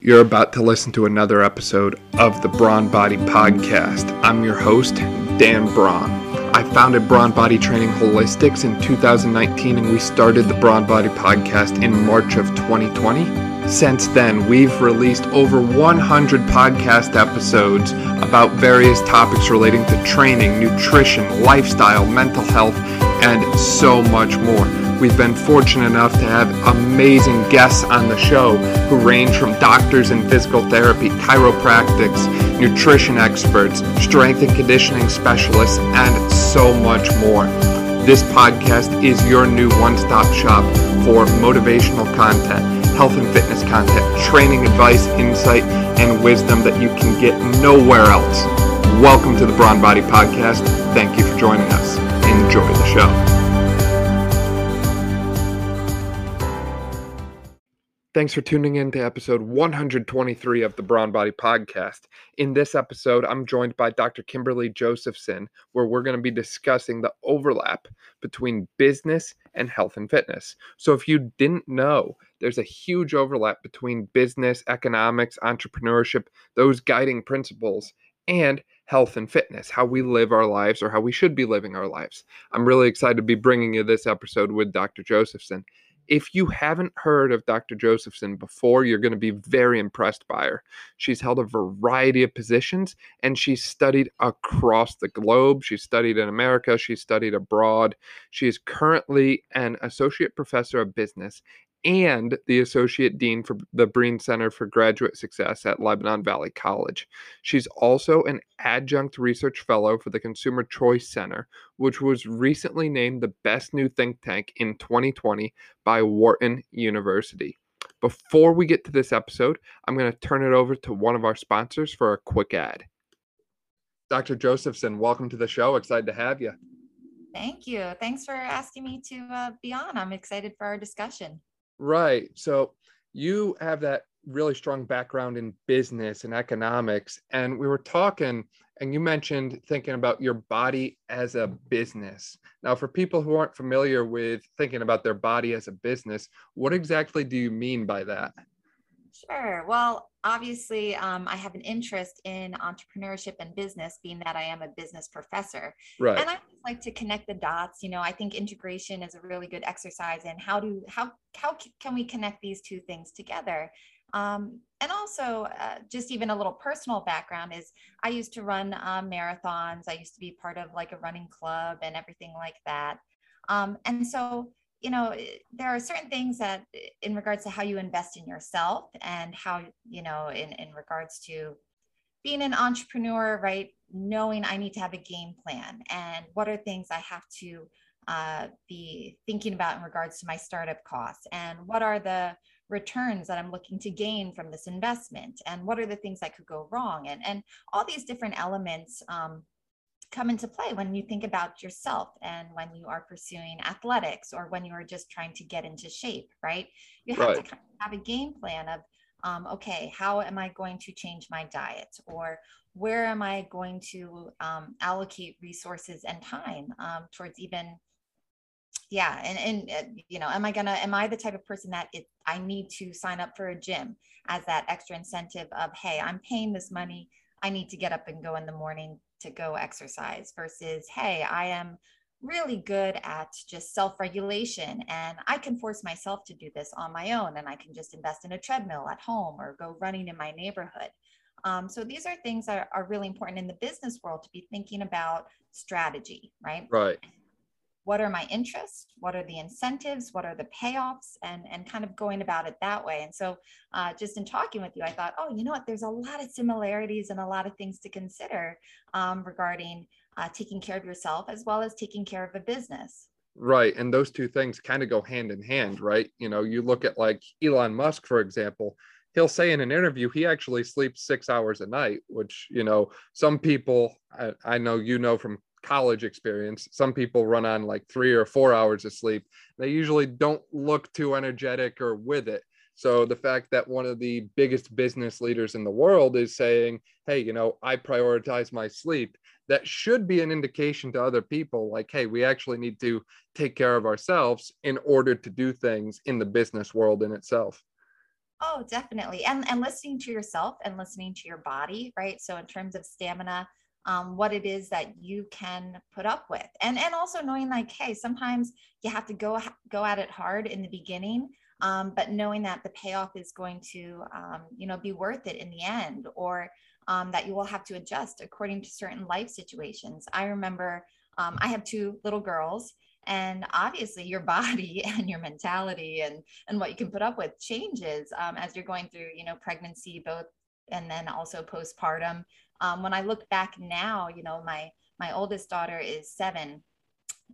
You're about to listen to another episode of the Brawn Body Podcast. I'm your host, Dan Braun. I founded Brawn Body Training Holistics in 2019 and we started the Brawn Body Podcast in March of 2020. Since then, we've released over 100 podcast episodes about various topics relating to training, nutrition, lifestyle, mental health, and so much more. We've been fortunate enough to have amazing guests on the show who range from doctors in physical therapy, chiropractics, nutrition experts, strength and conditioning specialists, and so much more. This podcast is your new one stop shop for motivational content, health and fitness content, training advice, insight, and wisdom that you can get nowhere else. Welcome to the Brawn Body Podcast. Thank you for joining us. Enjoy the show. Thanks for tuning in to episode 123 of the Brawn Body Podcast. In this episode, I'm joined by Dr. Kimberly Josephson, where we're going to be discussing the overlap between business and health and fitness. So, if you didn't know, there's a huge overlap between business, economics, entrepreneurship, those guiding principles, and health and fitness, how we live our lives or how we should be living our lives. I'm really excited to be bringing you this episode with Dr. Josephson if you haven't heard of Dr. Josephson before, you're going to be very impressed by her. She's held a variety of positions and she's studied across the globe. She's studied in America, she's studied abroad. She is currently an associate professor of business and the Associate Dean for the Breen Center for Graduate Success at Lebanon Valley College. She's also an adjunct research fellow for the Consumer Choice Center, which was recently named the best new think tank in 2020 by Wharton University. Before we get to this episode, I'm going to turn it over to one of our sponsors for a quick ad. Dr. Josephson, welcome to the show. Excited to have you. Thank you. Thanks for asking me to uh, be on. I'm excited for our discussion. Right. So you have that really strong background in business and economics. And we were talking, and you mentioned thinking about your body as a business. Now, for people who aren't familiar with thinking about their body as a business, what exactly do you mean by that? Sure. Well, obviously, um, I have an interest in entrepreneurship and business, being that I am a business professor. Right. And I like to connect the dots. You know, I think integration is a really good exercise in how do how how can we connect these two things together. Um, and also, uh, just even a little personal background is I used to run uh, marathons. I used to be part of like a running club and everything like that. Um, and so you know eh, there are certain things that eh, in regards to how you invest in yourself and how you know in in regards to being an entrepreneur right knowing i need to have a game plan and what are things i have to uh, be thinking about in regards to my startup costs and what are the returns that i'm looking to gain from this investment and what are the things that could go wrong and and all these different elements um, come into play when you think about yourself and when you are pursuing athletics or when you are just trying to get into shape, right? You have right. to kind of have a game plan of, um, okay, how am I going to change my diet? Or where am I going to um, allocate resources and time um, towards even yeah and and uh, you know am i gonna am i the type of person that it i need to sign up for a gym as that extra incentive of hey i'm paying this money i need to get up and go in the morning to go exercise versus, hey, I am really good at just self regulation and I can force myself to do this on my own and I can just invest in a treadmill at home or go running in my neighborhood. Um, so these are things that are really important in the business world to be thinking about strategy, right? Right what are my interests? What are the incentives? What are the payoffs? And and kind of going about it that way. And so uh, just in talking with you i thought oh you know what? There's a lot of similarities and a lot of things to consider um, regarding uh, taking care of yourself as well as taking care of a business. Right and those two things kind of go hand in hand right? You know you look at like elon musk for example he'll say in an interview he actually sleeps six hours a night which you know some people I, I, know you know from college experience. Some people run on like three or four hours of sleep. They usually don't look too energetic or with it. So the fact that one of the biggest business leaders in the world is saying, hey, you know, I prioritize my sleep, that should be an indication to other people like, hey, we actually need to take care of ourselves in order to do things in the business world in itself. Oh, definitely. And and listening to yourself and listening to your body, right? So in terms of stamina, um, what it is that you can put up with. And and also knowing like, hey, sometimes you have to go go at it hard in the beginning. Um, but knowing that the payoff is going to um, you know be worth it in the end or um, that you will have to adjust according to certain life situations i remember um, i have two little girls and obviously your body and your mentality and and what you can put up with changes um, as you're going through you know pregnancy both and then also postpartum um, when i look back now you know my my oldest daughter is seven.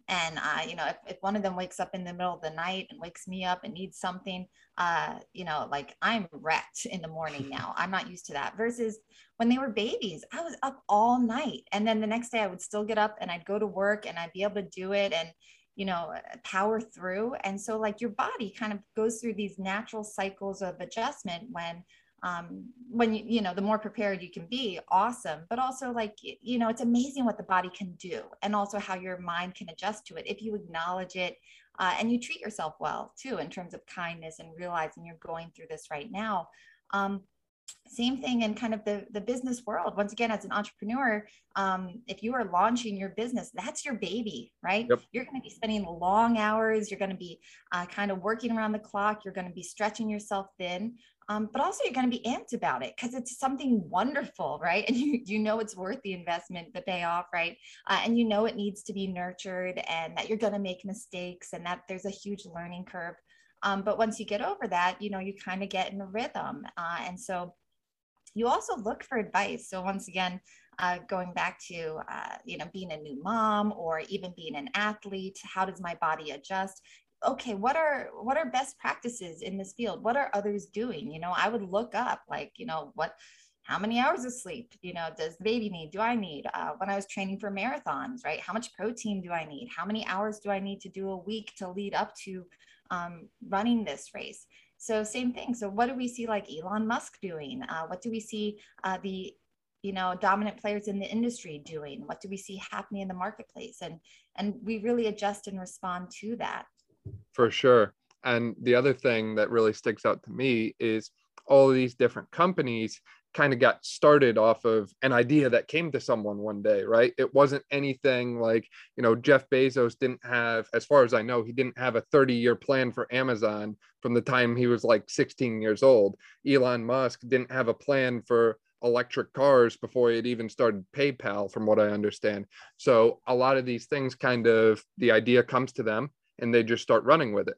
And uh, you know if, if one of them wakes up in the middle of the night and wakes me up and needs something uh, you know like i'm wrecked in the morning now. I'm not used to that. Versus when they were babies i was up all night. And then the next day i would still get up and i'd go to work and i'd be able to do it and you know power through. And so like your body kind of goes through these natural cycles of adjustment when um, when you you know the more prepared you can be awesome. But also like you know it's amazing what the body can do and also how your mind can adjust to it if you acknowledge it uh, and you treat yourself well too in terms of kindness and realizing you're going through this right now. Um, same thing in kind of the, the business world. Once again as an entrepreneur um, if you are launching your business that's your baby right? Yep. you're going to be spending long hours. You're going to be uh, kind of working around the clock. You're going to be stretching yourself thin um, but also you're going to be amped about it because it's something wonderful, right? And you you know it's worth the investment, the payoff, right? Uh, and you know it needs to be nurtured, and that you're going to make mistakes, and that there's a huge learning curve. Um, but once you get over that, you know you kind of get in a rhythm, uh, and so you also look for advice. So once again, uh, going back to uh, you know being a new mom or even being an athlete how does my body adjust okay what are what are best practices in this field? What are others doing? You know i would look up like you know what how many hours of sleep you know does the baby need? Do i need uh, when i was training for marathons right? How much protein do i need? How many hours do i need to do a week to lead up to um, running this race? So same thing. So what do we see like elon musk doing? Uh, what do we see uh, the you know dominant players in the industry doing? What do we see happening in the marketplace? And and we really adjust and respond to that for sure. And the other thing that really sticks out to me is all these different companies kind of got started off of an idea that came to someone one day, right? It wasn't anything like, you know, Jeff Bezos didn't have, as far as I know, he didn't have a 30 year plan for Amazon from the time he was like 16 years old. Elon Musk didn't have a plan for electric cars before he even started PayPal, from what I understand. So a lot of these things kind of the idea comes to them and they just start running with it.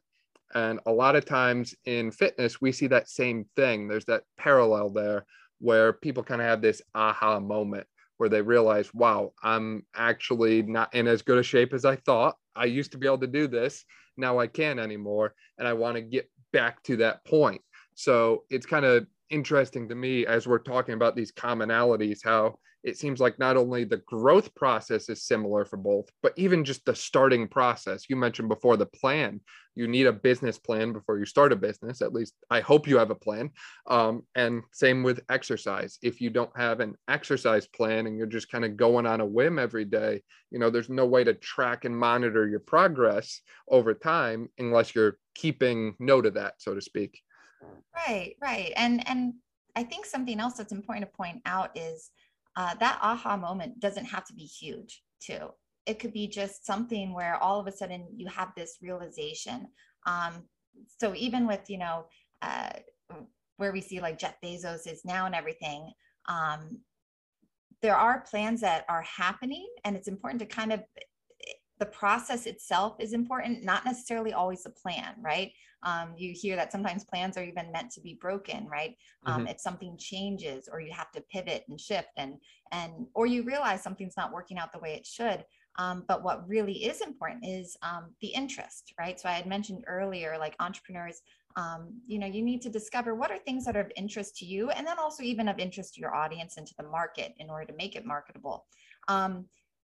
And a lot of times in fitness, we see that same thing. There's that parallel there where people kind of have this aha moment where they realize, wow, I'm actually not in as good a shape as I thought. I used to be able to do this. Now I can't anymore. And I want to get back to that point. So it's kind of interesting to me as we're talking about these commonalities, how it seems like not only the growth process is similar for both, but even just the starting process. You mentioned before the plan. You need a business plan before you start a business. At least I hope you have a plan. Um, and same with exercise. If you don't have an exercise plan and you're just kind of going on a whim every day, you know, there's no way to track and monitor your progress over time unless you're keeping note of that, so to speak. Right, right. And and I think something else that's important to point out is uh, that aha moment doesn't have to be huge too. It could be just something where all of a sudden you have this realization. Um, so even with you know uh, where we see like jeff bezos is now and everything um, there are plans that are happening and it's important to kind of the process itself is important, not necessarily always the plan, right? Um, you hear that sometimes plans are even meant to be broken, right? Um, mm-hmm. If something changes or you have to pivot and shift and and or you realize something's not working out the way it should. Um, but what really is important is um, the interest, right? So I had mentioned earlier, like entrepreneurs, um, you know, you need to discover what are things that are of interest to you, and then also even of interest to your audience and to the market in order to make it marketable. Um,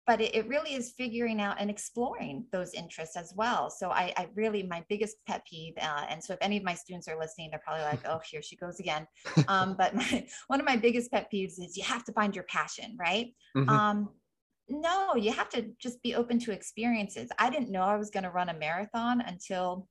but it, it, really is figuring out and exploring those interests as well. So I, I really, my biggest pet peeve, uh, and so if any of my students are listening, they're probably like, oh, here she goes again. Um, but my, one of my biggest pet peeves is you have to find your passion, right? Mm-hmm. Um, no, you have to just be open to experiences. I didn't know I was going to run a marathon until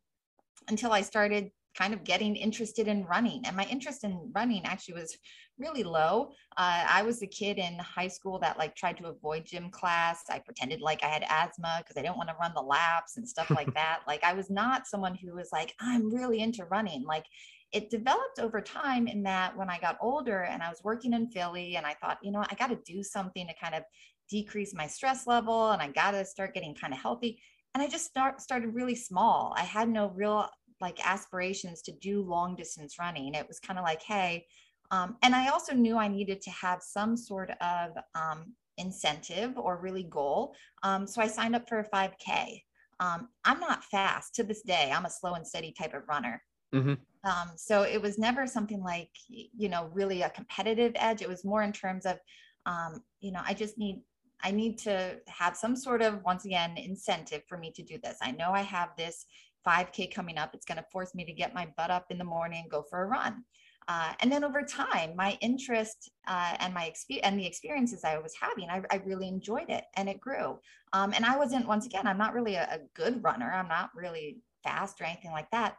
until I started kind of getting interested in running. And my interest in running actually was really low. Uh, I was the kid in high school that like tried to avoid gym class. I pretended like I had asthma because I didn't want to run the laps and stuff like that. Like I was not someone who was like, I'm really into running. Like it developed over time in that when I got older and I was working in Philly and I thought, you know, I got to do something to kind of decrease my stress level and I got to start getting kind of healthy. And I just start, started really small. I had no real like aspirations to do long distance running. It was kind of like, hey, um, and I also knew I needed to have some sort of um, incentive or really goal. Um, so I signed up for a 5K. Um, I'm not fast to this day. I'm a slow and steady type of runner. Mm-hmm. Um, so it was never something like, you know, really a competitive edge. It was more in terms of, um, you know, I just need I need to have some sort of, once again, incentive for me to do this. I know I have this 5K coming up. It's going to force me to get my butt up in the morning and go for a run. Uh, and then over time, my interest uh, and my experience and the experiences I was having, I, I really enjoyed it and it grew. Um, and I wasn't, once again, I'm not really a, a good runner. I'm not really fast or anything like that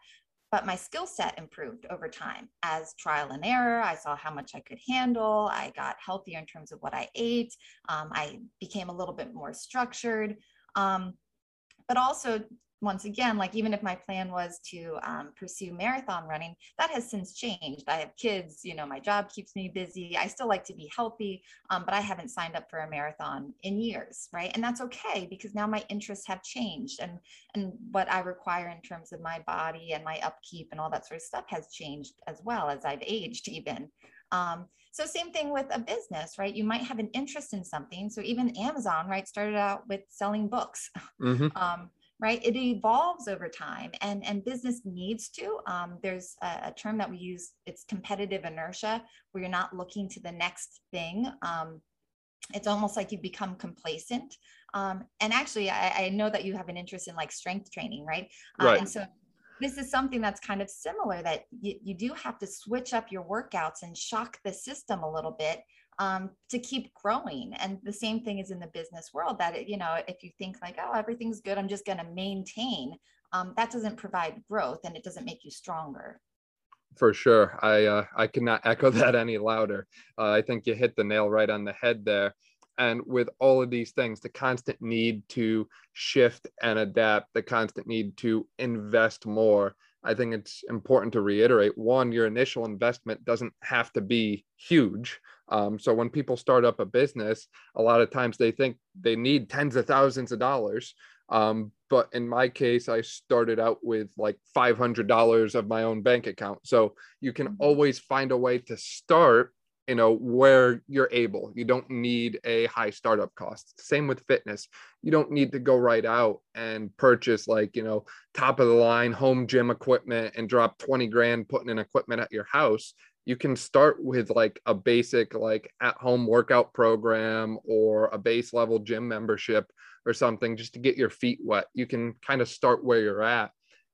but my skill set improved over time as trial and error. I saw how much I could handle. I got healthier in terms of what I ate. Um, I became a little bit more structured. Um, but also once again, like even if my plan was to um, pursue marathon running, that has since changed. I have kids, you know, my job keeps me busy. I still like to be healthy, um, but I haven't signed up for a marathon in years, right? And that's okay because now my interests have changed, and and what I require in terms of my body and my upkeep and all that sort of stuff has changed as well as I've aged, even. Um, so same thing with a business, right? You might have an interest in something. So even Amazon, right, started out with selling books. Mm-hmm. Um, right? It evolves over time and, and business needs to. Um, there's a, a, term that we use, it's competitive inertia, where you're not looking to the next thing. Um, it's almost like you become complacent. Um, and actually, I, I, know that you have an interest in like strength training, right? Uh, right. And so this is something that's kind of similar that you, you do have to switch up your workouts and shock the system a little bit um, to keep growing. And the same thing is in the business world that, it, you know, if you think like, oh, everything's good, I'm just going to maintain, um, that doesn't provide growth and it doesn't make you stronger. For sure. I, uh, I cannot echo that any louder. Uh, I think you hit the nail right on the head there. And with all of these things, the constant need to shift and adapt, the constant need to invest more, I think it's important to reiterate one, your initial investment doesn't have to be huge. Um, so when people start up a business, a lot of times they think they need tens of thousands of dollars. Um, but in my case, I started out with like $500 of my own bank account. So you can mm-hmm. always find a way to start you know where you're able. You don't need a high startup cost. Same with fitness. You don't need to go right out and purchase like you know top of the line home gym equipment and drop 20 grand putting in equipment at your house. You can start with like a basic like at home workout program or a base level gym membership or something just to get your feet wet. You can kind of start where you're at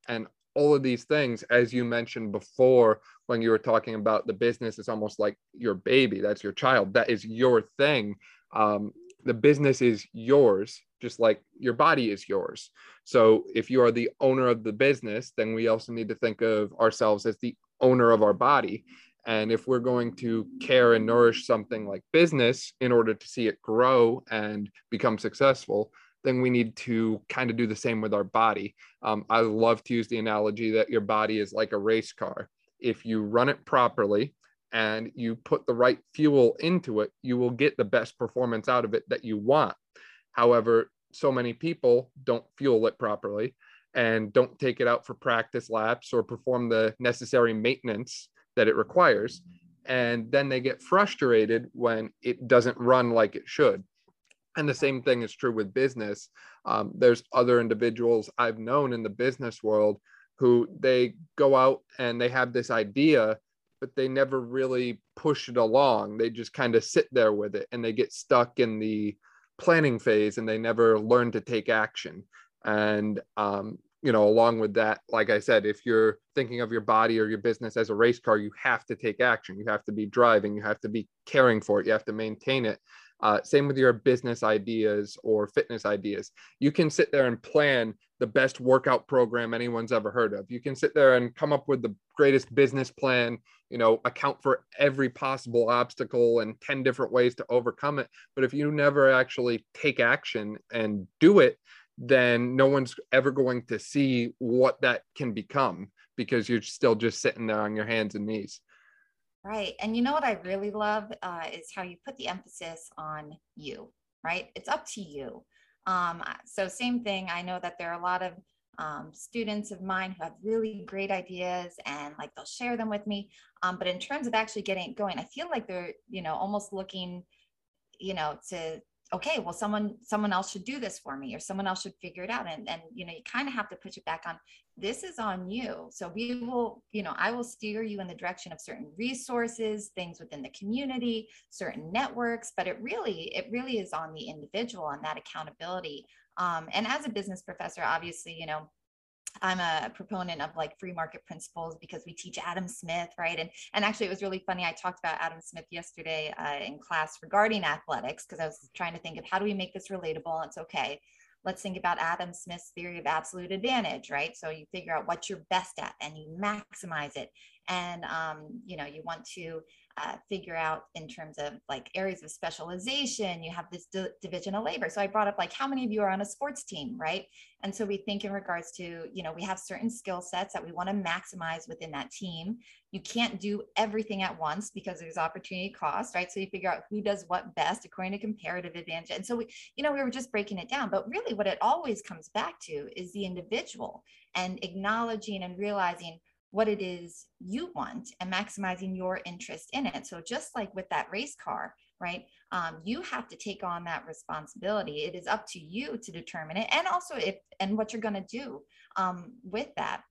and all of these things as you mentioned before when you were talking about the business is almost like your baby that's your child that is your thing. Um, the business is yours just like your body is yours. So if you are the owner of the business then we also need to think of ourselves as the owner of our body. And if we're going to care and nourish something like business in order to see it grow and become successful, then we need to kind of do the same with our body. Um, I love to use the analogy that your body is like a race car. If you run it properly and you put the right fuel into it, you will get the best performance out of it that you want. However, so many people don't fuel it properly and don't take it out for practice laps or perform the necessary maintenance that it requires. And then they get frustrated when it doesn't run like it should. And the same thing is true with business. Um, there's other individuals I've known in the business world who they go out and they have this idea, but they never really push it along. They just kind of sit there with it and they get stuck in the planning phase and they never learn to take action. And um, you know, along with that, like I said, if you're thinking of your body or your business as a race car, you have to take action. You have to be driving. You have to be caring for it. You have to maintain it. Uh, same with your business ideas or fitness ideas. You can sit there and plan the best workout program anyone's ever heard of. You can sit there and come up with the greatest business plan, you know, account for every possible obstacle and 10 different ways to overcome it. But if you never actually take action and do it, then no one's ever going to see what that can become because you're still just sitting there on your hands and knees. Right. And you know what I really love uh, is how you put the emphasis on you, right? It's up to you. Um, so, same thing. I know that there are a lot of um, students of mine who have really great ideas and like they'll share them with me. Um, but in terms of actually getting it going, I feel like they're, you know, almost looking, you know, to okay well someone someone else should do this for me or someone else should figure it out. And and you know you kind of have to put it back on this is on you. So we will you know i will steer you in the direction of certain resources things within the community certain networks but it really it really is on the individual and that accountability. Um, and as a business professor obviously you know I'm a proponent of like free market principles because we teach Adam Smith, right? And and actually, it was really funny. I talked about Adam Smith yesterday uh, in class regarding athletics because I was trying to think of how do we make this relatable. It's okay. Let's think about Adam Smith's theory of absolute advantage, right? So you figure out what you're best at and you maximize it, and um, you know you want to uh, figure out in terms of like areas of specialization. You have this d- division of labor. So I brought up like how many of you are on a sports team, right? And so we think in regards to, you know, we have certain skill sets that we want to maximize within that team. You can't do everything at once because there's opportunity cost, right? So you figure out who does what best according to comparative advantage. And so we, you know, we were just breaking it down, but really what it always comes back to is the individual and acknowledging and realizing what it is you want and maximizing your interest in it. So, just like with that race car, right? Um, you have to take on that responsibility. It is up to you to determine it, and also if and what you're going to do um, with that.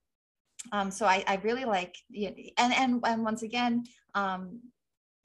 Um, so I, I really like, and and and once again, um,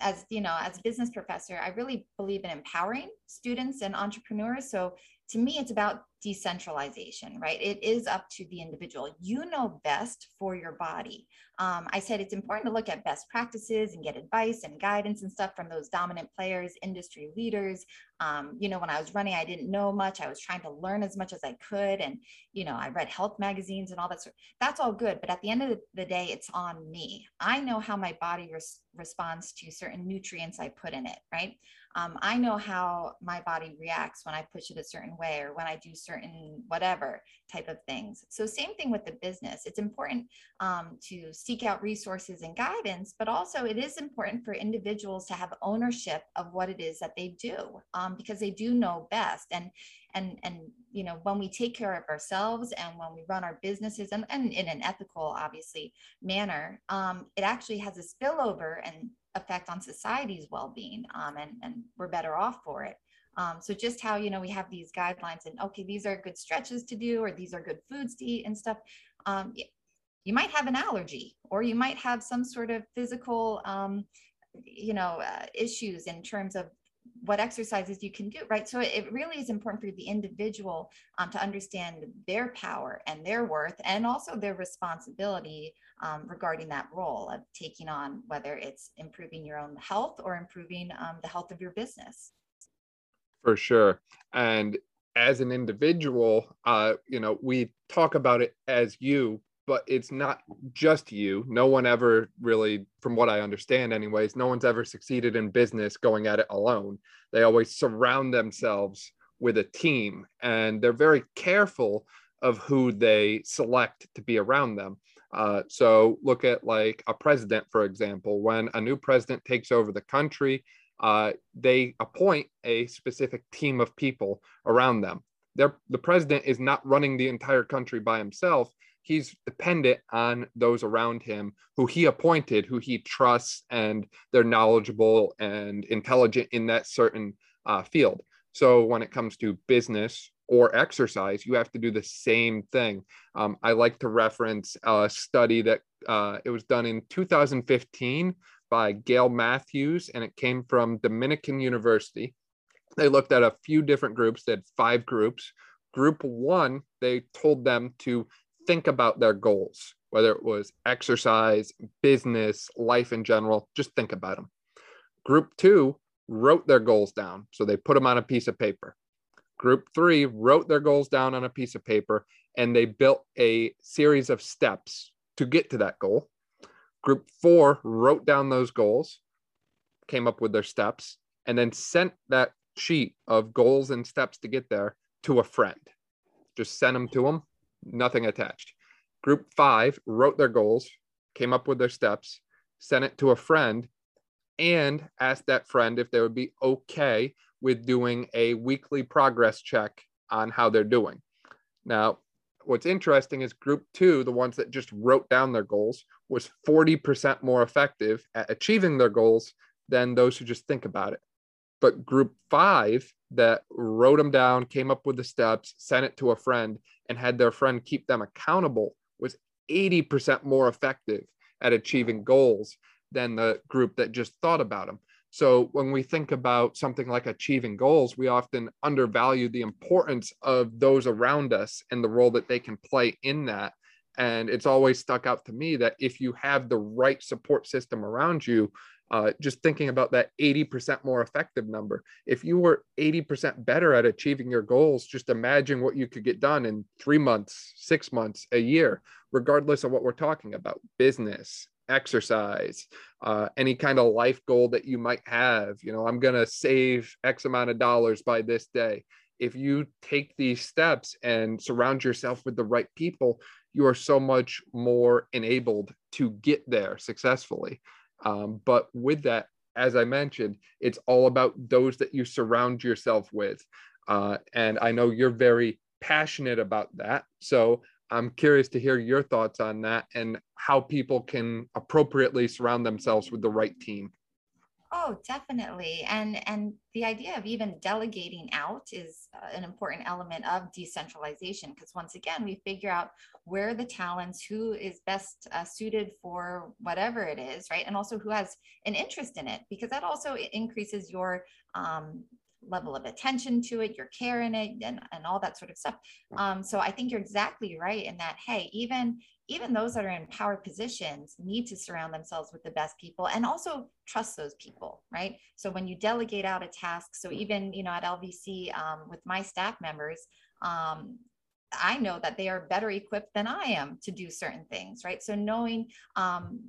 as you know, as a business professor, I really believe in empowering students and entrepreneurs. So to me, it's about decentralization, right? It is up to the individual. You know best for your body. Um, I said it's important to look at best practices and get advice and guidance and stuff from those dominant players, industry leaders. Um, you know, when I was running, I didn't know much. I was trying to learn as much as I could. And, you know, I read health magazines and all that. Sort. That's all good. But at the end of the day, it's on me. I know how my body res- responds to certain nutrients I put in it, right? Um, I know how my body reacts when I push it a certain way or when I do certain whatever type of things. So, same thing with the business. It's important um, to seek out resources and guidance, but also it is important for individuals to have ownership of what it is that they do um, because they do know best. And and and you know when we take care of ourselves and when we run our businesses and, and in an ethical obviously manner um, it actually has a spillover and effect on society's well-being um, and, and we're better off for it. Um, so just how you know we have these guidelines and okay these are good stretches to do or these are good foods to eat and stuff um, you might have an allergy or you might have some sort of physical um, you know uh, issues in terms of what exercises you can do right? So it really is important for the individual um, to understand their power and their worth and also their responsibility um, regarding that role of taking on whether it's improving your own health or improving um, the health of your business. For sure. And as an individual uh, you know we talk about it as you but it's not just you. No one ever really, from what I understand, anyways, no one's ever succeeded in business going at it alone. They always surround themselves with a team and they're very careful of who they select to be around them. Uh, so look at like a president, for example, when a new president takes over the country, uh, they appoint a specific team of people around them. They're, the president is not running the entire country by himself he's dependent on those around him who he appointed, who he trusts, and they're knowledgeable and intelligent in that certain uh, field. So when it comes to business or exercise, you have to do the same thing. Um, I like to reference a study that uh, it was done in 2015 by Gail Matthews, and it came from Dominican University. They looked at a few different groups. They had five groups. Group one, they told them to think about their goals, whether it was exercise, business, life in general, just think about them. Group two, wrote their goals down. So they put them on a piece of paper. Group three wrote their goals down on a piece of paper and they built a series of steps to get to that goal. Group four wrote down those goals, came up with their steps, and then sent that sheet of goals and steps to get there to a friend. Just sent them to them, nothing attached. Group five wrote their goals, came up with their steps, sent it to a friend, and asked that friend if they would be okay with doing a weekly progress check on how they're doing. Now, what's interesting is group two, the ones that just wrote down their goals, was 40% more effective at achieving their goals than those who just think about it. But group five that wrote them down, came up with the steps, sent it to a friend, and had their friend keep them accountable was 80% more effective at achieving goals than the group that just thought about them. So when we think about something like achieving goals, we often undervalue the importance of those around us and the role that they can play in that. And it's always stuck out to me that if you have the right support system around you, uh, just thinking about that 80% more effective number. If you were 80% better at achieving your goals, just imagine what you could get done in three months, six months, a year, regardless of what we're talking about business, exercise, uh, any kind of life goal that you might have. You know, I'm going to save X amount of dollars by this day. If you take these steps and surround yourself with the right people, you are so much more enabled to get there successfully. Um, but with that, as I mentioned, it's all about those that you surround yourself with. Uh, and I know you're very passionate about that. So I'm curious to hear your thoughts on that and how people can appropriately surround themselves with the right team. Oh, definitely. And and the idea of even delegating out is uh, an important element of decentralization because once again, we figure out where the talents, who is best uh, suited for whatever it is, right? And also who has an interest in it because that also increases your um, level of attention to it, your care in it, and, and all that sort of stuff. Um, so I think you're exactly right in that, hey, even even those that are in power positions need to surround themselves with the best people and also trust those people, right? So when you delegate out a task, so even you know at LVC um, with my staff members, um, I know that they are better equipped than I am to do certain things, right? So knowing um,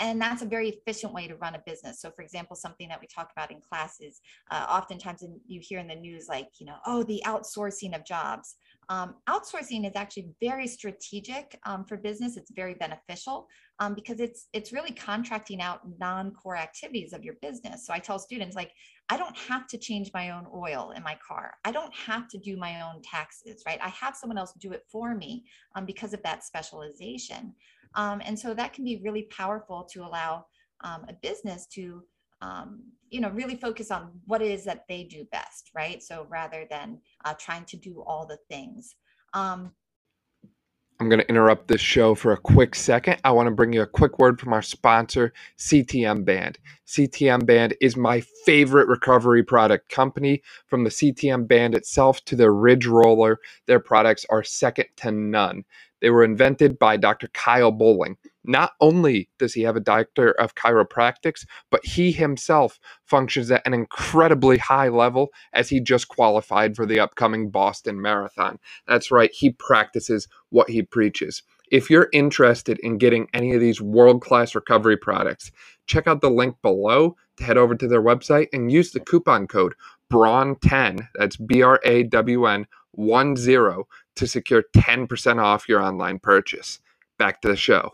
and that's a very efficient way to run a business. So, for example, something that we talk about in classes, uh, oftentimes in, you hear in the news, like, you know, oh, the outsourcing of jobs. Um, outsourcing is actually very strategic um, for business. It's very beneficial um, because it's it's really contracting out non-core activities of your business. So I tell students, like, I don't have to change my own oil in my car. I don't have to do my own taxes, right? I have someone else do it for me um, because of that specialization. Um, and so that can be really powerful to allow um, a business to, um, you know, really focus on what it is that they do best, right? So rather than uh, trying to do all the things. Um, I'm going to interrupt this show for a quick second. I want to bring you a quick word from our sponsor, CTM Band. CTM Band is my favorite recovery product company. From the CTM Band itself to the Ridge Roller, their products are second to none. They were invented by Dr. Kyle Bowling. Not only does he have a doctor of chiropractics, but he himself functions at an incredibly high level as he just qualified for the upcoming Boston Marathon. That's right, he practices what he preaches. If you're interested in getting any of these world class recovery products, check out the link below to head over to their website and use the coupon code BRAWN10, that's B R A W N 10 to secure 10% off your online purchase. Back to the show.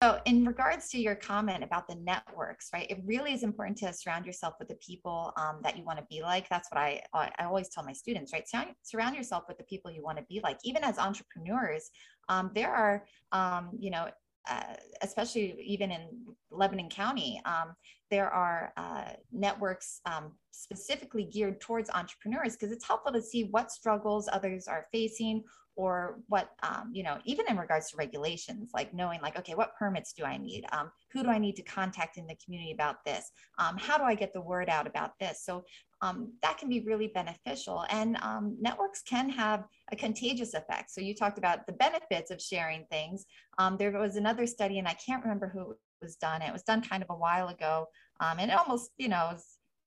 So, in regards to your comment about the networks, right? It really is important to surround yourself with the people um, that you want to be like. That's what I I always tell my students, right? Surround, yourself with the people you want to be like. Even as entrepreneurs, um, there are, um, you know, uh, especially even in Lebanon County, um, there are uh, networks um, specifically geared towards entrepreneurs because it's helpful to see what struggles others are facing or what um, you know even in regards to regulations like knowing like okay what permits do i need? Um, who do i need to contact in the community about this? Um, how do i get the word out about this? So um, that can be really beneficial and um, networks can have a contagious effect. So you talked about the benefits of sharing things. Um, there was another study and i can't remember who was done. It was done kind of a while ago. And it almost, you know,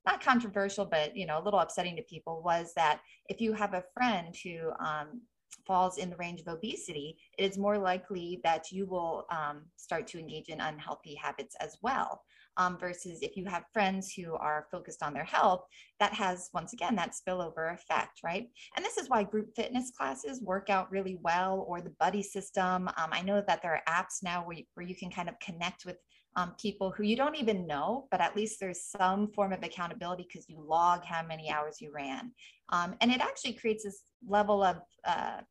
not controversial, but you know, a little upsetting to people was that if you have a friend who um, falls in the range of obesity, it is more likely that you will um, start to engage in unhealthy habits as well. Um, versus if you have friends who are focused on their health, that has, once again, that spillover effect, right? And this is why group fitness classes work out really well, or the buddy system. Um, I know that there are apps now where you, where you can kind of connect with um, people who you don't even know, but at least there's some form of accountability because you log how many hours you ran. Um, and it actually creates this level of uh,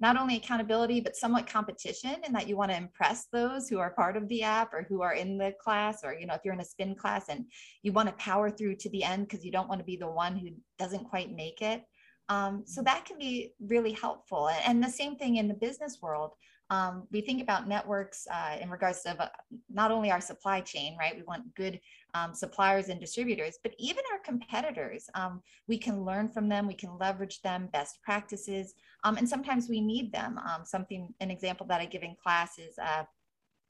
not only accountability, but somewhat competition and that you want to impress those who are part of the app or who are in the class, or, you know, if you're in a spin class and you want to power through to the end because you don't want to be the one who doesn't quite make it. Um, so that can be really helpful. And the same thing in the business world. Um, we think about networks uh, in regards to uh, not only our supply chain, right? We want good um, suppliers and distributors, but even our competitors. Um, we can learn from them, we can leverage them, best practices, um, and sometimes we need them. Um, something, an example that I give in class is uh,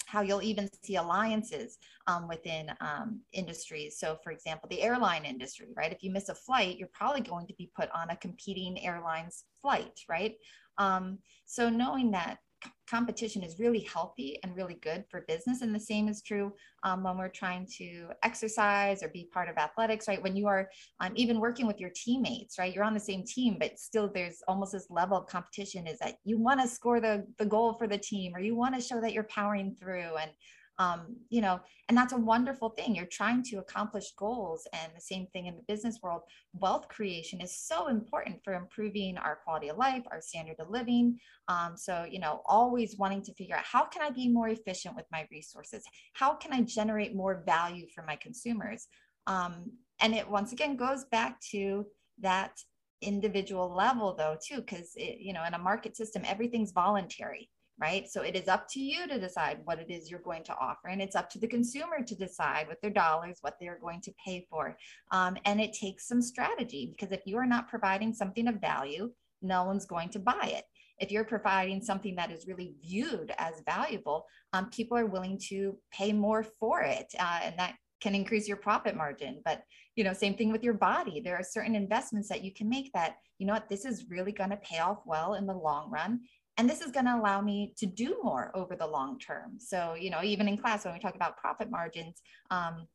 how you'll even see alliances um, within um, industries. So, for example, the airline industry, right? If you miss a flight, you're probably going to be put on a competing airline's flight, right? Um, so, knowing that competition is really healthy and really good for business. And the same is true um, when we're trying to exercise or be part of athletics, right? When you are um, even working with your teammates, right? You're on the same team, but still there's almost this level of competition is that you want to score the, the goal for the team or you want to show that you're powering through. And um, you know, and that's a wonderful thing. You're trying to accomplish goals, and the same thing in the business world. Wealth creation is so important for improving our quality of life, our standard of living. Um, so, you know, always wanting to figure out how can I be more efficient with my resources? How can I generate more value for my consumers? Um, and it once again goes back to that individual level, though, too, because you know, in a market system, everything's voluntary right? So it is up to you to decide what it is you're going to offer. And it's up to the consumer to decide with their dollars what they're going to pay for. Um, and it takes some strategy because if you are not providing something of value, no one's going to buy it. If you're providing something that is really viewed as valuable, um, people are willing to pay more for it. Uh, and that can increase your profit margin. But, you know, same thing with your body. There are certain investments that you can make that, you know what, this is really going to pay off well in the long run and this is going to allow me to do more over the long term. So you know even in class when we talk about profit margins um,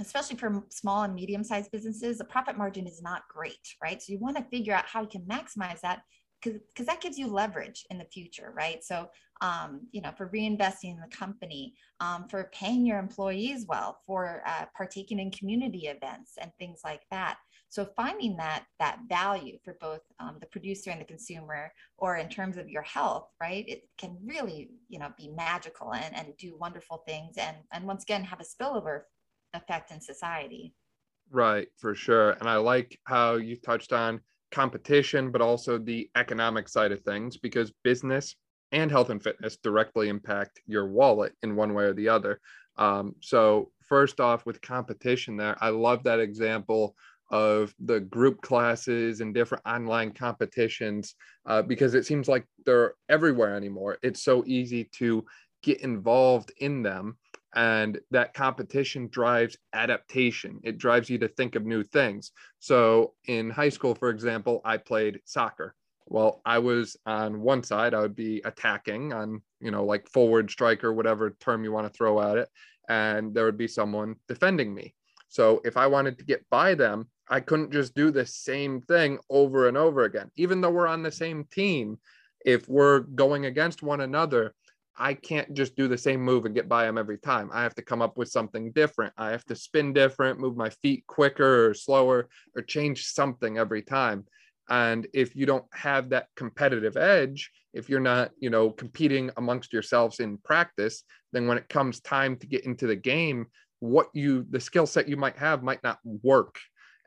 especially for small and medium sized businesses the profit margin is not great right? So you want to figure out how you can maximize that because that gives you leverage in the future right? So um, you know for reinvesting in the company um, for paying your employees well for uh, partaking in community events and things like that so finding that that value for both um, the producer and the consumer, or in terms of your health, right? It can really, you know, be magical and, and do wonderful things, and and once again have a spillover effect in society. Right, for sure. And I like how you touched on competition, but also the economic side of things, because business and health and fitness directly impact your wallet in one way or the other. Um, so first off, with competition, there, I love that example of the group classes and different online competitions uh, because it seems like they're everywhere anymore. It's so easy to get involved in them. And that competition drives adaptation. It drives you to think of new things. So in high school, for example, I played soccer. Well, I was on one side, I would be attacking on, you know, like forward striker, whatever term you want to throw at it. And there would be someone defending me. So if I wanted to get by them, I couldn't just do the same thing over and over again. Even though we're on the same team, if we're going against one another, I can't just do the same move and get by them every time. I have to come up with something different. I have to spin different, move my feet quicker or slower, or change something every time. And if you don't have that competitive edge, if you're not, you know, competing amongst yourselves in practice, then when it comes time to get into the game, what you the skill set you might have might not work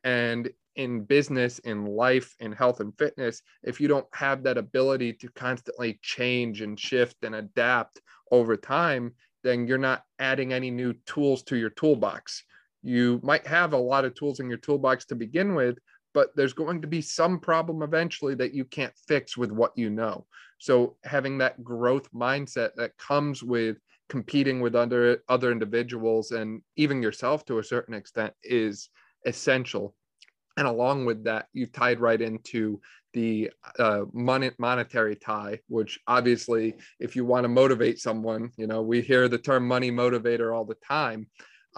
and in business, in life, in health and fitness, if you don't have that ability to constantly change and shift and adapt over time, then you're not adding any new tools to your toolbox. You might have a lot of tools in your toolbox to begin with, but there's going to be some problem eventually that you can't fix with what you know. So having that growth mindset that comes with competing with other other individuals and even yourself to a certain extent is essential. And along with that you tied right into the uh, money, monetary tie which obviously if you want to motivate someone you know we hear the term money motivator all the time.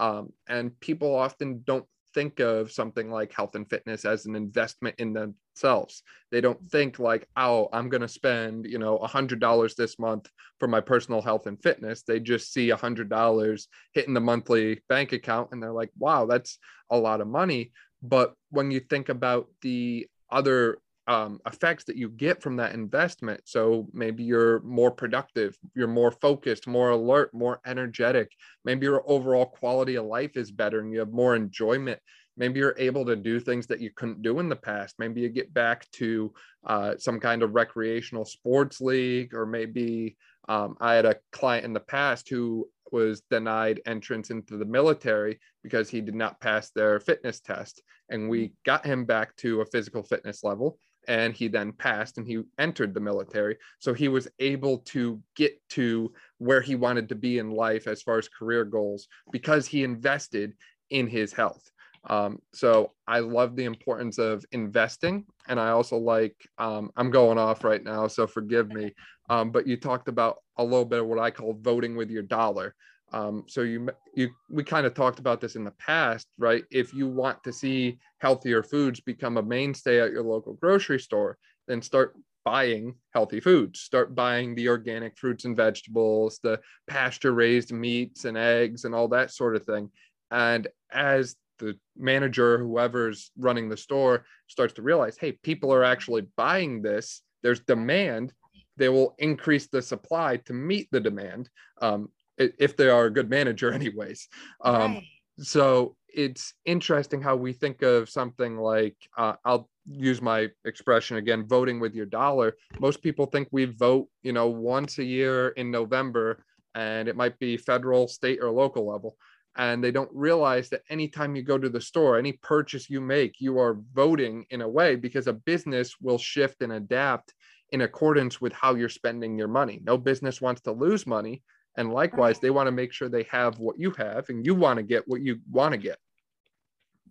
Um, and people often don't think of something like health and fitness as an investment in themselves. They don't mm-hmm. think like, oh, I'm going to spend, you know, a hundred dollars this month for my personal health and fitness. They just see a hundred dollars hitting the monthly bank account and they're like, wow, that's a lot of money. But when you think about the other um, effects that you get from that investment. So maybe you're more productive, you're more focused, more alert, more energetic. Maybe your overall quality of life is better and you have more enjoyment. Maybe you're able to do things that you couldn't do in the past. Maybe you get back to uh, some kind of recreational sports league, or maybe um, I had a client in the past who was denied entrance into the military because he did not pass their fitness test. And we got him back to a physical fitness level and he then passed and he entered the military. So he was able to get to where he wanted to be in life as far as career goals because he invested in his health. Um, so i love the importance of investing and i also like um, i'm going off right now so forgive me. Um, but you talked about a little bit of what i call voting with your dollar um, so you you we kind of talked about this in the past, right? If you want to see healthier foods become a mainstay at your local grocery store, then start buying healthy foods. Start buying the organic fruits and vegetables, the pasture raised meats and eggs and all that sort of thing. And as the manager, whoever's running the store, starts to realize, hey, people are actually buying this. There's demand. They will increase the supply to meet the demand. Um, if they are a good manager anyways. Um, right. so it's interesting how we think of something like uh, i'll use my expression again voting with your dollar. Most people think we vote you know once a year in november and it might be federal state or local level. And they don't realize that anytime you go to the store any purchase you make you are voting in a way because a business will shift and adapt in accordance with how you're spending your money. No business wants to lose money and likewise right. they want to make sure they have what you have and you want to get what you want to get.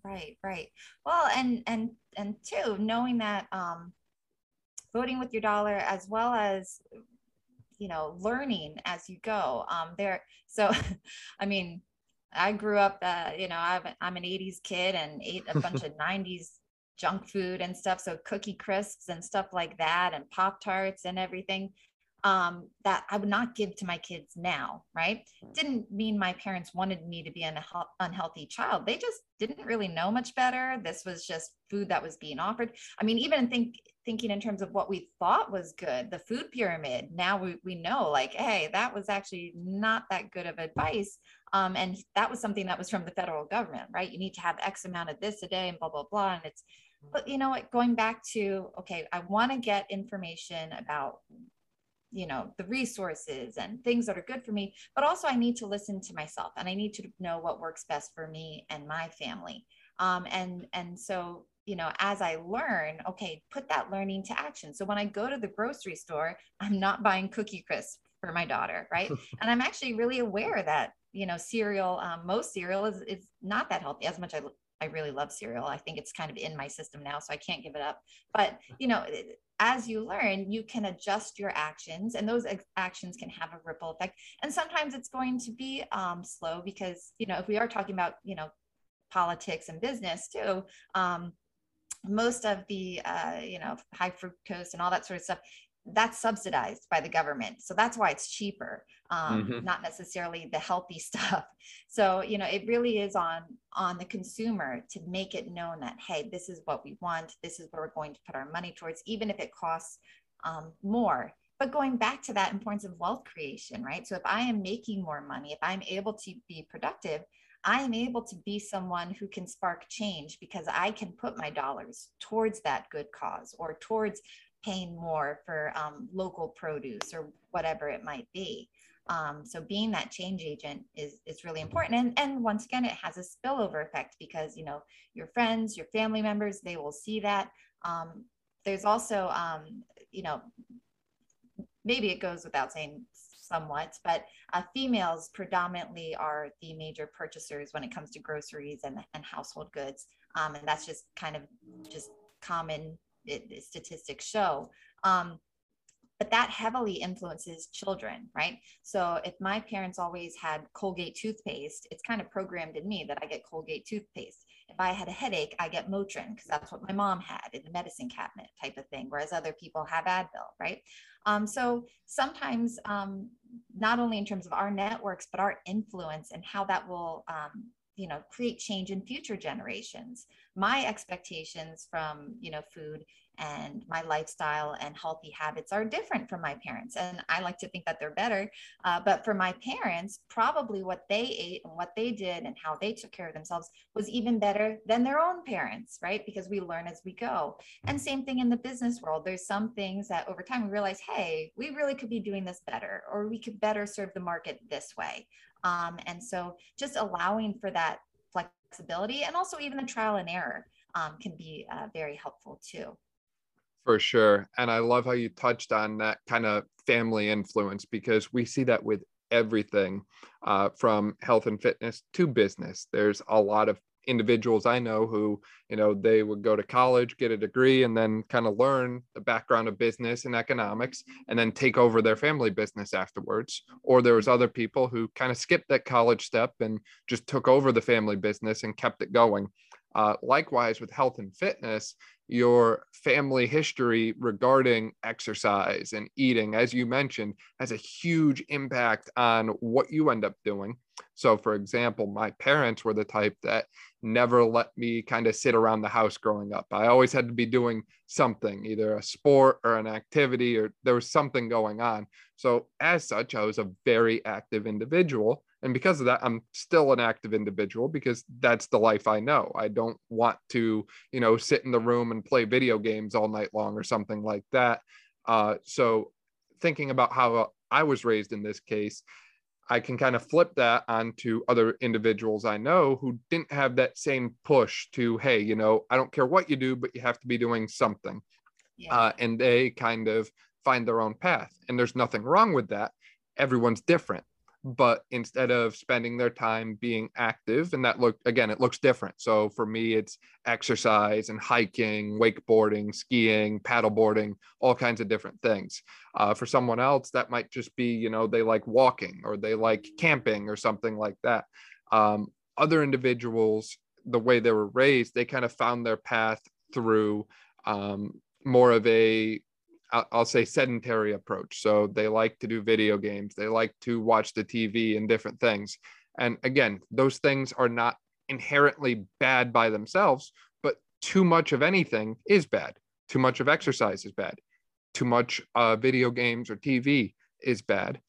Right right. Well and and and two knowing that um voting with your dollar as well as you know learning as you go um there so i mean i grew up uh, you know I'm, I'm an 80s kid and ate a bunch of 90s junk food and stuff so cookie crisps and stuff like that and pop tarts and everything um, that I would not give to my kids now, right? Mm. Didn't mean my parents wanted me to be an unhealthy child. They just didn't really know much better. This was just food that was being offered. I mean, even think thinking in terms of what we thought was good, the food pyramid. Now we, we know like, hey, that was actually not that good of advice. Um, and that was something that was from the federal government, right? You need to have X amount of this a day and blah, blah, blah. And it's, but you know what, going back to, okay, I want to get information about you know the resources and things that are good for me but also i need to listen to myself and i need to know what works best for me and my family. Um, and and so you know as i learn okay put that learning to action. So when i go to the grocery store i'm not buying cookie crisp for my daughter right? And i'm actually really aware that you know cereal um, most cereal is, is not that healthy as much I, I really love cereal. I think it's kind of in my system now so i can't give it up. But you know as you learn, you can adjust your actions, and those actions can have a ripple effect. And sometimes it's going to be um, slow because, you know, if we are talking about, you know, politics and business too, um, most of the, uh, you know, high fructose and all that sort of stuff that's subsidized by the government. So that's why it's cheaper um, mm-hmm. not necessarily the healthy stuff so you know it really is on on the consumer to make it known that hey this is what we want this is where we're going to put our money towards even if it costs um, more but going back to that importance of wealth creation right so if i am making more money if i'm able to be productive I am able to be someone who can spark change because I can put my dollars towards that good cause or towards paying more for um, local produce or whatever it might be. Um, so being that change agent is is really important. And and once again, it has a spillover effect because you know your friends, your family members, they will see that. Um, there's also um, you know maybe it goes without saying somewhat, but uh, females predominantly are the major purchasers when it comes to groceries and, and household goods. Um, and that's just kind of just common it, statistics show. Um, but that heavily influences children, right? So if my parents always had Colgate toothpaste, it's kind of programmed in me that I get Colgate toothpaste. If I had a headache, I get Motrin because that's what my mom had in the medicine cabinet type of thing, whereas other people have Advil, right? Um, so sometimes, um, not only in terms of our networks, but our influence and how that will um, you know create change in future generations my expectations from you know food and my lifestyle and healthy habits are different from my parents and i like to think that they're better uh, but for my parents probably what they ate and what they did and how they took care of themselves was even better than their own parents right? Because we learn as we go. And same thing in the business world. There's some things that over time we realize hey we really could be doing this better or we could better serve the market this way. Um, and so just allowing for that flexibility and also even the trial and error um, can be uh, very helpful too. For sure. And I love how you touched on that kind of family influence because we see that with everything uh, from health and fitness to business. There's a lot of individuals I know who, you know, they would go to college, get a degree, and then kind of learn the background of business and economics, and then take over their family business afterwards. Or there was other people who kind of skipped that college step and just took over the family business and kept it going. Uh, likewise, with health and fitness, your family history regarding exercise and eating, as you mentioned, has a huge impact on what you end up doing. So, for example, my parents were the type that never let me kind of sit around the house growing up. I always had to be doing something, either a sport or an activity, or there was something going on. So, as such, I was a very active individual. And because of that, I'm still an active individual because that's the life I know. I don't want to, you know, sit in the room and play video games all night long or something like that. Uh, so, thinking about how I was raised in this case, I can kind of flip that onto other individuals I know who didn't have that same push to, hey, you know, I don't care what you do, but you have to be doing something. Yeah. Uh, and they kind of find their own path. And there's nothing wrong with that. Everyone's different but instead of spending their time being active and that look again it looks different. So for me it's exercise and hiking wakeboarding skiing paddleboarding all kinds of different things. Uh, for someone else that might just be you know they like walking or they like camping or something like that. Um, other individuals the way they were raised they kind of found their path through um, more of a I'll say sedentary approach. So they like to do video games, they like to watch the TV and different things. And again, those things are not inherently bad by themselves, but too much of anything is bad. Too much of exercise is bad. Too much uh, video games or TV is bad.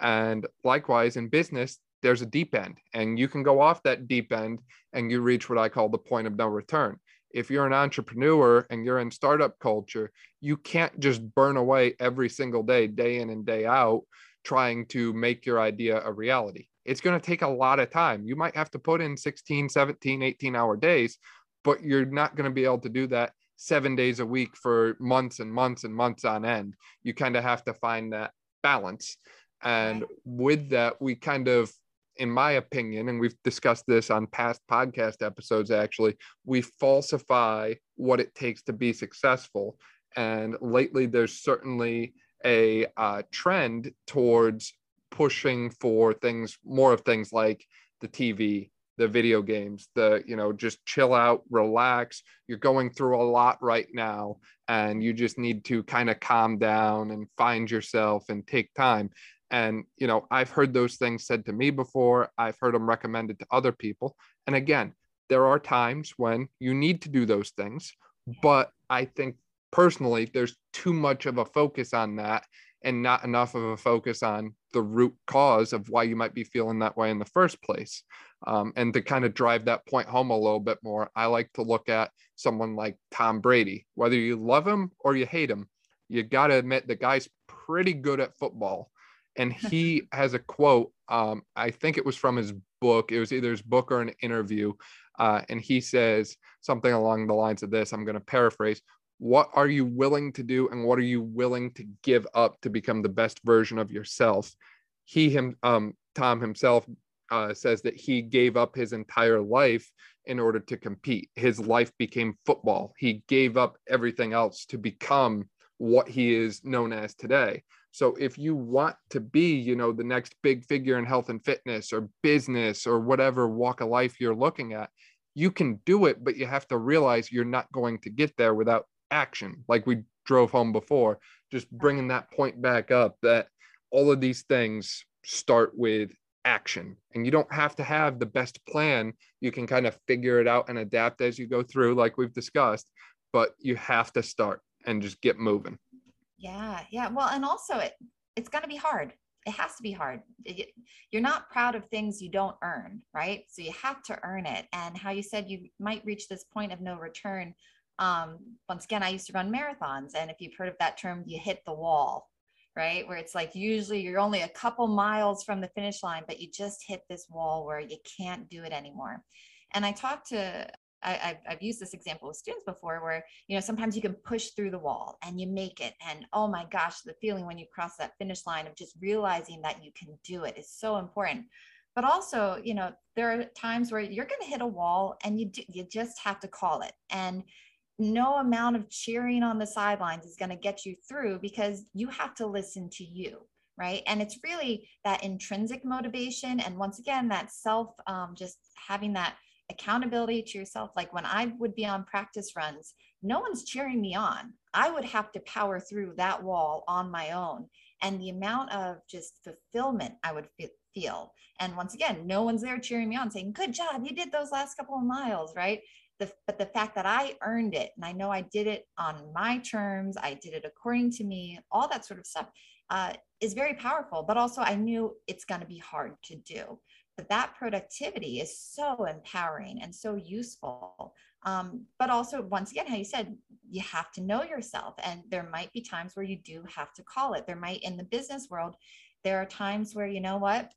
And likewise, in business, there's a deep end, and you can go off that deep end and you reach what I call the point of no return if you're an entrepreneur and you're in startup culture, you can't just burn away every single day, day in and day out, trying to make your idea a reality. It's going to take a lot of time. You might have to put in 16, 17, 18 hour days, but you're not going to be able to do that seven days a week for months and months and months on end. You kind of have to find that balance. And with that, we kind of in my opinion, and we've discussed this on past podcast episodes actually, we falsify what it takes to be successful. And lately, there's certainly a uh, trend towards pushing for things, more of things like the TV, the video games, the, you know, just chill out, relax. You're going through a lot right now, and you just need to kind of calm down and find yourself and take time. And, you know, I've heard those things said to me before. I've heard them recommended to other people. And again, there are times when you need to do those things. But I think personally, there's too much of a focus on that and not enough of a focus on the root cause of why you might be feeling that way in the first place. Um, and to kind of drive that point home a little bit more, I like to look at someone like Tom Brady. Whether you love him or you hate him, you got to admit the guy's pretty good at football and he has a quote. Um, I think it was from his book. It was either his book or an interview, uh, and he says something along the lines of this. I'm going to paraphrase. What are you willing to do, and what are you willing to give up to become the best version of yourself? he him um tom himself uh, says that he gave up his entire life in order to compete his life became football he gave up everything else to become what he is known as today so if you want to be, you know, the next big figure in health and fitness or business or whatever walk of life you're looking at, you can do it, but you have to realize you're not going to get there without action. Like we drove home before, just bringing that point back up that all of these things start with action and you don't have to have the best plan. You can kind of figure it out and adapt as you go through, like we've discussed, but you have to start and just get moving. Yeah, yeah. Well, and also it it's going to be hard. It has to be hard. It, you're not proud of things you don't earn, right? So you have to earn it. And how you said you might reach this point of no return. Um, once again, I used to run marathons, and if you've heard of that term, you hit the wall, right? Where it's like usually you're only a couple miles from the finish line, but you just hit this wall where you can't do it anymore. And I talked to I, have used this example with students before where, you know, sometimes you can push through the wall and you make it. And oh my gosh, the feeling when you cross that finish line of just realizing that you can do it is so important. But also, you know, there are times where you're going to hit a wall and you do, you just have to call it. And no amount of cheering on the sidelines is going to get you through because you have to listen to you right and it's really that intrinsic motivation and once again that self um, just having that accountability to yourself. Like when I would be on practice runs, no one's cheering me on. I would have to power through that wall on my own. And the amount of just fulfillment I would feel. And once again, no one's there cheering me on saying, Good job, you did those last couple of miles, right? The, but the fact that I earned it and I know I did it on my terms, I did it according to me, all that sort of stuff uh, is very powerful. But also, I knew it's going to be hard to do that productivity is so empowering and so useful. Um, but also, once again, how you said, you have to know yourself. And there might be times where you do have to call it. There might, in the business world, there are times where, you know what,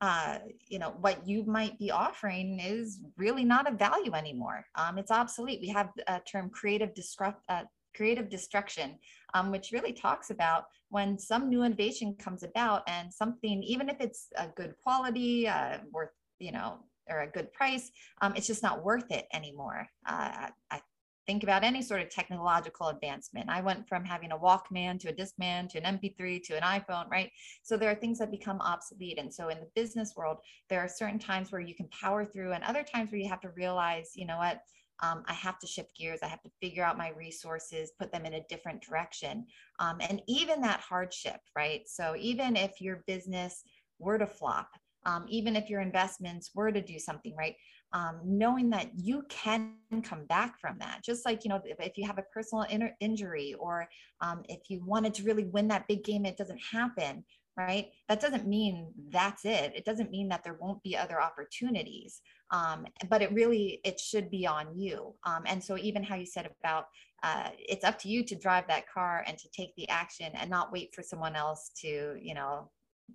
uh, you know, what you might be offering is really not of value anymore. Um, it's obsolete. We have a term creative disrupt, uh, creative destruction, um, which really talks about when some new innovation comes about and something, even if it's a good quality, uh, worth, you know, or a good price, um, it's just not worth it anymore. Uh, I think about any sort of technological advancement. I went from having a Walkman to a Discman to an MP3 to an iPhone, right? So there are things that become obsolete. And so in the business world, there are certain times where you can power through and other times where you have to realize, you know what, um, I have to shift gears. I have to figure out my resources, put them in a different direction. Um, and even that hardship, right? So even if your business were to flop, um, even if your investments were to do something, right? Um, knowing that you can come back from that. Just like, you know, if, if you have a personal in- injury or um, if you wanted to really win that big game, it doesn't happen, right? That doesn't mean that's it. It doesn't mean that there won't be other opportunities. Um, but it really, it should be on you. Um, and so even how you said about uh, it's up to you to drive that car and to take the action and not wait for someone else to, you know,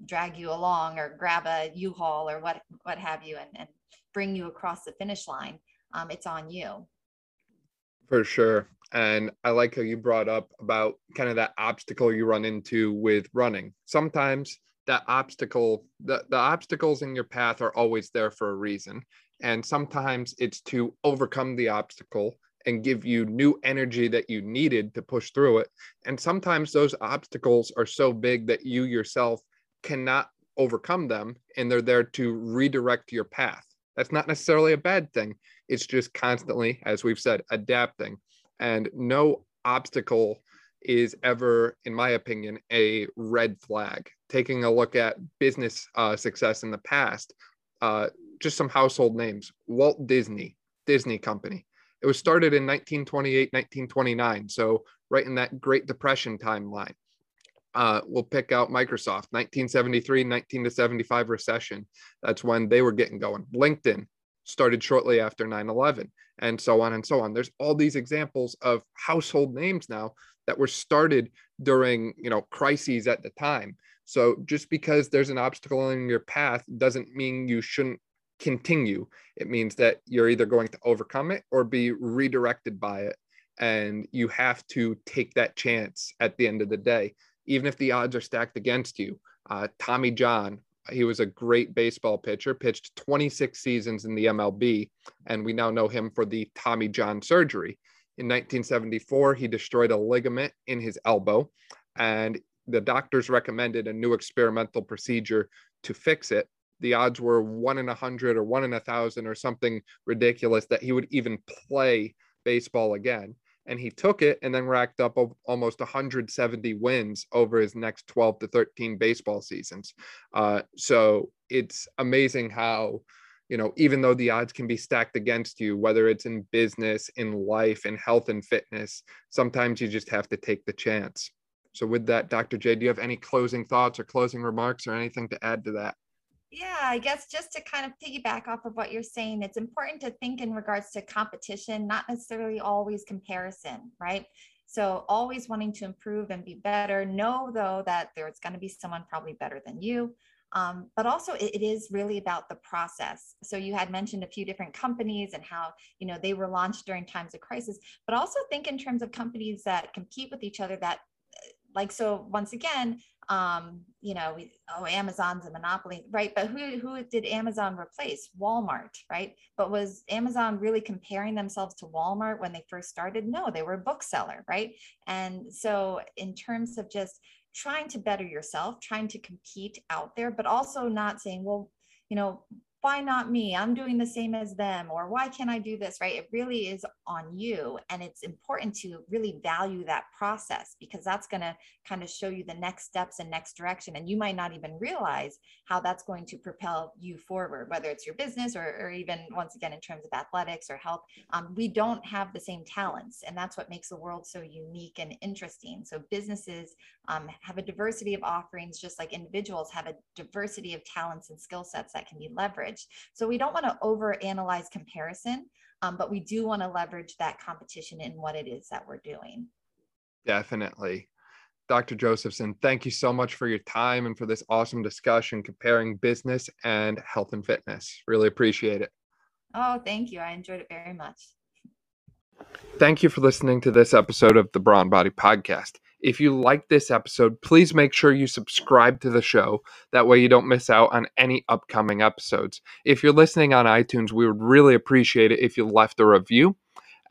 drag you along or grab a U-Haul or what, what have you and, and bring you across the finish line. Um, it's on you. For sure. And I like how you brought up about kind of that obstacle you run into with running. Sometimes that obstacle, the, the obstacles in your path are always there for a reason. And sometimes it's to overcome the obstacle and give you new energy that you needed to push through it. And sometimes those obstacles are so big that you yourself cannot overcome them and they're there to redirect your path. That's not necessarily a bad thing. It's just constantly, as we've said, adapting. And no obstacle is ever, in my opinion, a red flag. Taking a look at business uh, success in the past, uh, just some household names Walt Disney, Disney Company. It was started in 1928, 1929. So, right in that Great Depression timeline. Uh, we'll pick out Microsoft, 1973, 19 to 75 recession. That's when they were getting going. LinkedIn started shortly after 9 11, and so on and so on. There's all these examples of household names now that were started during you know crises at the time. So just because there's an obstacle in your path doesn't mean you shouldn't continue. It means that you're either going to overcome it or be redirected by it. And you have to take that chance at the end of the day even if the odds are stacked against you. Uh, Tommy John, he was a great baseball pitcher, pitched 26 seasons in the MLB, and we now know him for the Tommy John surgery. In 1974, he destroyed a ligament in his elbow, and the doctors recommended a new experimental procedure to fix it. The odds were one in a hundred or one in a thousand or something ridiculous that he would even play baseball again. And he took it and then racked up almost 170 wins over his next 12 to 13 baseball seasons. Uh, so it's amazing how you know, even though the odds can be stacked against you, whether it's in business, in life, in health and fitness, sometimes you just have to take the chance. So, with that, Dr. J, do you have any closing thoughts or closing remarks or anything to add to that? Yeah, I guess just to kind of piggyback off of what you're saying, it's important to think in regards to competition, not necessarily always comparison, right? So, always wanting to improve and be better. Know, though, that there's going to be someone probably better than you. Um, but also it, it is really about the process. So you had mentioned a few different companies and how you know they were launched during times of crisis but also think in terms of companies that compete with each other that like so once again um you know we, oh amazon's a monopoly right? But who who did amazon replace? Walmart right? But was amazon really comparing themselves to walmart when they first started? No they were a bookseller right? And so in terms of just trying to better yourself, trying to compete out there, but also not saying, well, you know, why not me? I'm doing the same as them, or why can't I do this? Right? It really is on you. And it's important to really value that process because that's going to kind of show you the next steps and next direction. And you might not even realize how that's going to propel you forward, whether it's your business or, or even once again in terms of athletics or health. Um, we don't have the same talents, and that's what makes the world so unique and interesting. So businesses um, have a diversity of offerings, just like individuals have a diversity of talents and skill sets that can be leveraged. So we don't want to over analyze comparison, um, but we do want to leverage that competition in what it is that we're doing. Definitely. Dr. Josephson, thank you so much for your time and for this awesome discussion comparing business and health and fitness. Really appreciate it. Oh, thank you. I enjoyed it very much. Thank you for listening to this episode of the Brawn Body Podcast. If you like this episode, please make sure you subscribe to the show. That way, you don't miss out on any upcoming episodes. If you're listening on iTunes, we would really appreciate it if you left a review.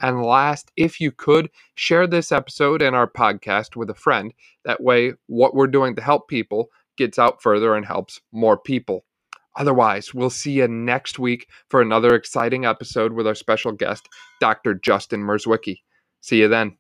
And last, if you could, share this episode and our podcast with a friend. That way, what we're doing to help people gets out further and helps more people. Otherwise, we'll see you next week for another exciting episode with our special guest, Dr. Justin Merzwicki. See you then.